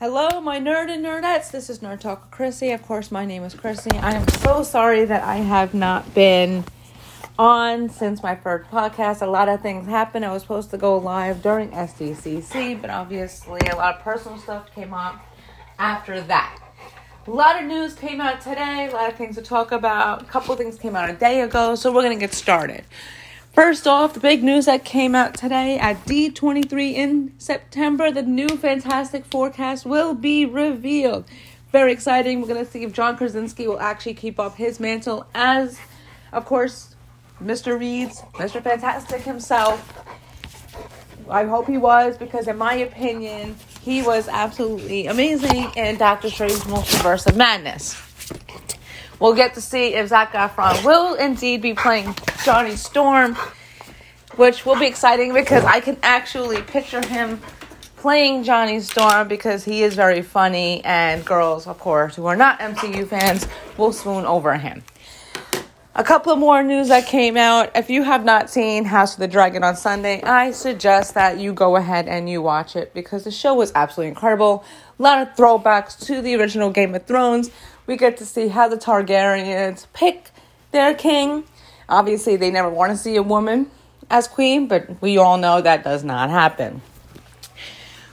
Hello, my nerd and nerdettes. This is Nerd Talk Chrissy. Of course, my name is Chrissy. I am so sorry that I have not been on since my first podcast. A lot of things happened. I was supposed to go live during SDCC, but obviously, a lot of personal stuff came up after that. A lot of news came out today, a lot of things to talk about. A couple things came out a day ago, so we're going to get started. First off, the big news that came out today at D23 in September, the new Fantastic Four cast will be revealed. Very exciting. We're going to see if John Krasinski will actually keep up his mantle as, of course, Mr. Reed's, Mr. Fantastic himself. I hope he was because, in my opinion, he was absolutely amazing in Doctor Strange Multiverse of Madness. We'll get to see if Zac Efron will indeed be playing Johnny Storm, which will be exciting because I can actually picture him playing Johnny Storm because he is very funny, and girls, of course, who are not MCU fans will swoon over him. A couple of more news that came out. If you have not seen House of the Dragon on Sunday, I suggest that you go ahead and you watch it because the show was absolutely incredible. A lot of throwbacks to the original Game of Thrones. We get to see how the Targaryens pick their king. Obviously, they never want to see a woman as queen, but we all know that does not happen.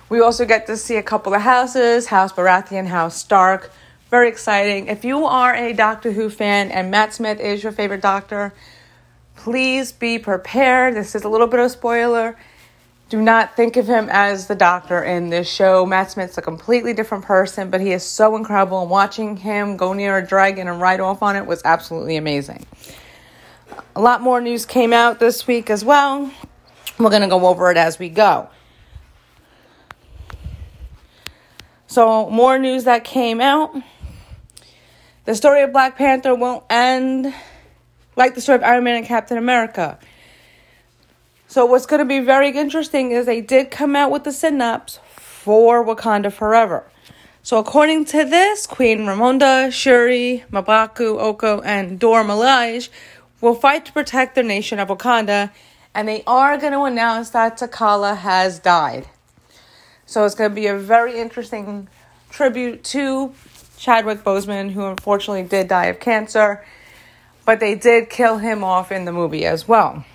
We also get to see a couple of houses House Baratheon, House Stark very exciting. If you are a Doctor Who fan and Matt Smith is your favorite doctor, please be prepared. This is a little bit of spoiler. Do not think of him as the doctor in this show. Matt Smith's a completely different person, but he is so incredible. And watching him go near a dragon and ride off on it was absolutely amazing. A lot more news came out this week as well. We're going to go over it as we go. So, more news that came out. The story of Black Panther won't end like the story of Iron Man and Captain America. So, what's going to be very interesting is they did come out with the synopsis for Wakanda Forever. So, according to this, Queen Ramonda, Shuri, M'Baku, Okoye, and Dora Milaje will fight to protect their nation of Wakanda, and they are going to announce that T'Challa has died. So, it's going to be a very interesting tribute to Chadwick Boseman, who unfortunately did die of cancer, but they did kill him off in the movie as well.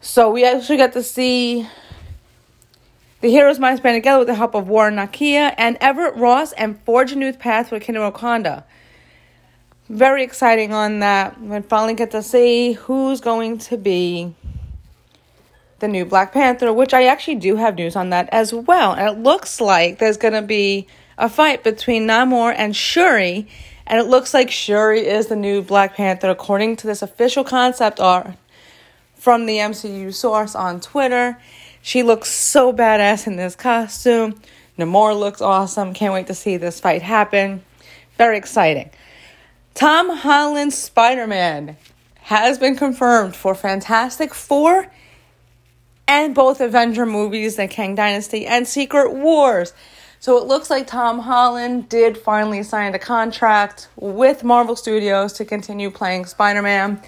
So we actually got to see the heroes might band together with the help of Warren Nakia and Everett Ross and forge a new path for Kingdom Wakanda. Very exciting on that. We finally get to see who's going to be the new Black Panther, which I actually do have news on that as well. And it looks like there's going to be a fight between Namor and Shuri, and it looks like Shuri is the new Black Panther according to this official concept art from the MCU source on Twitter. She looks so badass in this costume. Namor looks awesome. Can't wait to see this fight happen. Very exciting. Tom Holland's Spider Man has been confirmed for Fantastic Four and both Avenger movies, The Kang Dynasty and Secret Wars. So it looks like Tom Holland did finally sign a contract with Marvel Studios to continue playing Spider Man.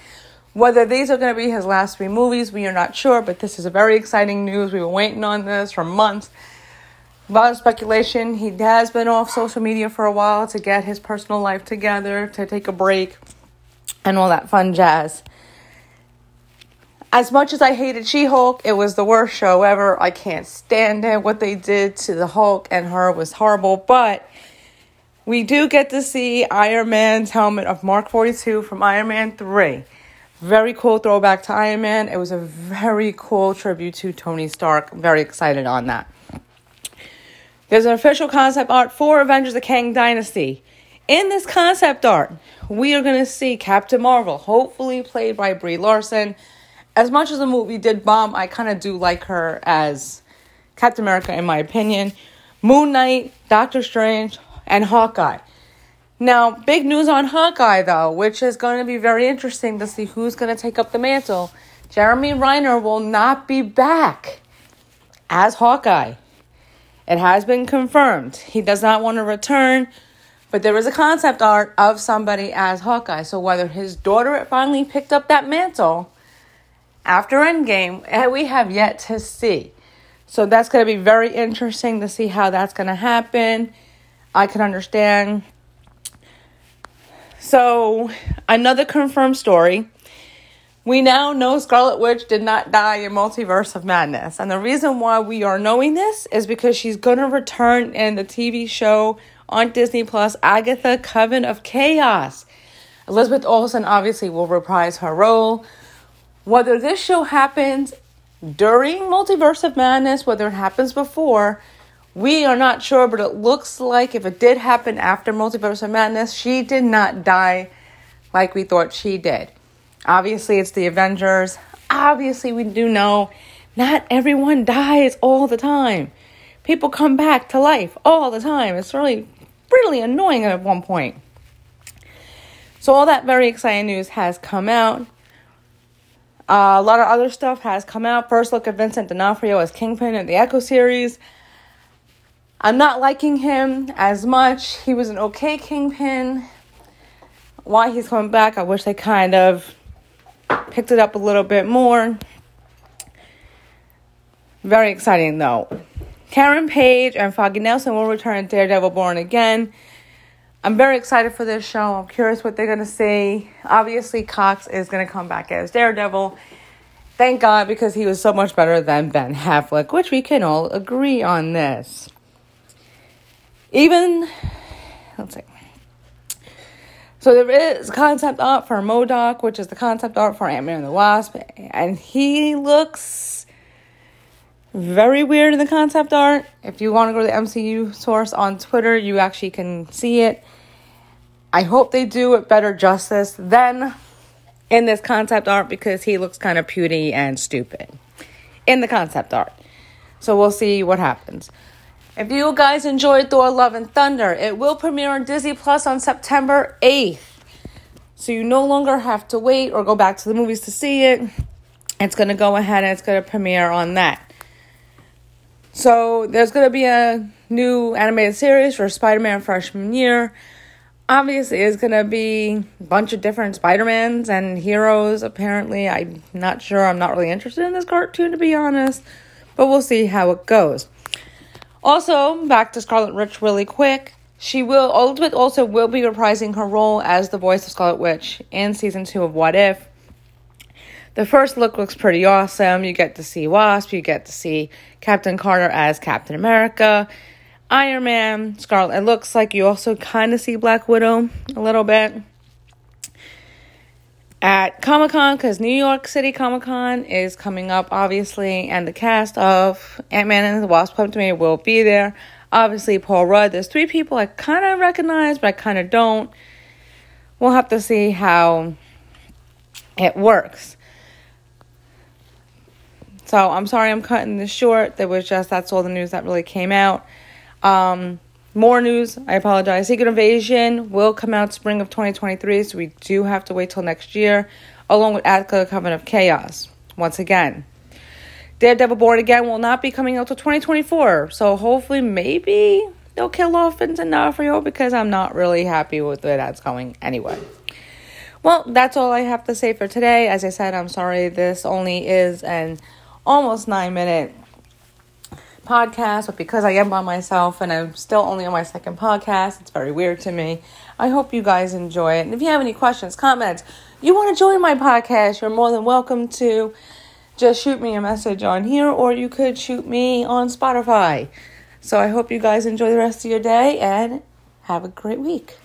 Whether these are going to be his last three movies, we are not sure, but this is a very exciting news. We were waiting on this for months. A lot of speculation. He has been off social media for a while to get his personal life together, to take a break, and all that fun jazz as much as I hated She Hulk, it was the worst show ever. I can't stand it. What they did to the Hulk and her was horrible. But we do get to see Iron Man's helmet of Mark 42 from Iron Man 3. Very cool throwback to Iron Man. It was a very cool tribute to Tony Stark. Very excited on that. There's an official concept art for Avengers the Kang Dynasty. In this concept art, we are going to see Captain Marvel, hopefully played by Brie Larson as much as the movie did bomb, I kind of do like her as Captain America, in my opinion. Moon Knight, Doctor Strange, and Hawkeye. Now, big news on Hawkeye, though, which is going to be very interesting to see who's going to take up the mantle. Jeremy Renner will not be back as Hawkeye. It has been confirmed. He does not want to return, but there is a concept art of somebody as Hawkeye. So whether his daughter finally picked up that mantle after Endgame, eh, we have yet to see. So that's going to be very interesting to see how that's going to happen. I can understand. So, another confirmed story. We now know Scarlet Witch did not die in Multiverse of Madness. And the reason why we are knowing this is because she's going to return in the TV show on Disney Plus, Agatha Coven of Chaos. Elizabeth Olsen obviously will reprise her role. Whether this show happens during Multiverse of Madness, whether it happens before, we are not sure, but it looks like if it did happen after Multiverse of Madness, she did not die like we thought she did. Obviously, it's the Avengers. Obviously, we do know not everyone dies all the time. People come back to life all the time. It's really, really annoying at one point. So, all that very exciting news has come out. Uh, a lot of other stuff has come out. First look at Vincent D'Onofrio as Kingpin in the Echo series. I'm not liking him as much. He was an okay Kingpin. Why he's coming back, I wish they kind of picked it up a little bit more. Very exciting though. Karen Page and Foggy Nelson will return Daredevil Born Again. I'm very excited for this show. I'm curious what they're going to say. Obviously, Cox is going to come back as Daredevil. Thank God, because he was so much better than Ben Affleck, which we can all agree on this. Even, let's see. So there is concept art for MODOK, which is the concept art for Ant-Man and the Wasp, and he looks very weird in the concept art. If you want to go to the MCU source on Twitter, you actually can see it. I hope they do it better justice than in this concept art because he looks kind of puny and stupid in the concept art. So we'll see what happens. If you guys enjoyed Thor Love and Thunder, it will premiere on Disney Plus on September 8th. So you no longer have to wait or go back to the movies to see it. It's going to go ahead and it's going to premiere on that. So there's going to be a new animated series for Spider Man freshman year. Obviously, it's going to be a bunch of different Spider Mans and heroes. Apparently, I'm not sure. I'm not really interested in this cartoon, to be honest. But we'll see how it goes. Also, back to Scarlet Witch really quick. She will, Elizabeth also will be reprising her role as the voice of Scarlet Witch in season two of What If. The first look looks pretty awesome. You get to see Wasp, you get to see Captain Carter as Captain America, Iron Man, Scarlet. It looks like you also kind of see Black Widow a little bit. At Comic Con, because New York City Comic Con is coming up, obviously, and the cast of Ant Man and the Wasp Quantumania will be there. Obviously, Paul Rudd. There's three people I kind of recognize, but I kind of don't. We'll have to see how it works. So I'm sorry I'm cutting this short. There was just that's all the news that really came out. Um, more news. I apologize. Secret Invasion will come out spring of 2023, so we do have to wait till next year, along with Agatha Coven of Chaos. Once again, Daredevil Born Again will not be coming out till 2024. So hopefully, maybe they'll kill off Vincent D'Onofrio because I'm not really happy with where that's going anyway. Well, that's all I have to say for today. As I said, I'm sorry this only is an almost nine minute podcast, but because I am by myself and I'm still only on my second podcast, it's very weird to me. I hope you guys enjoy it. And if you have any questions, comments, you want to join my podcast, you're more than welcome to just shoot me a message on here or you could shoot me on Spotify. So I hope you guys enjoy the rest of your day and have a great week.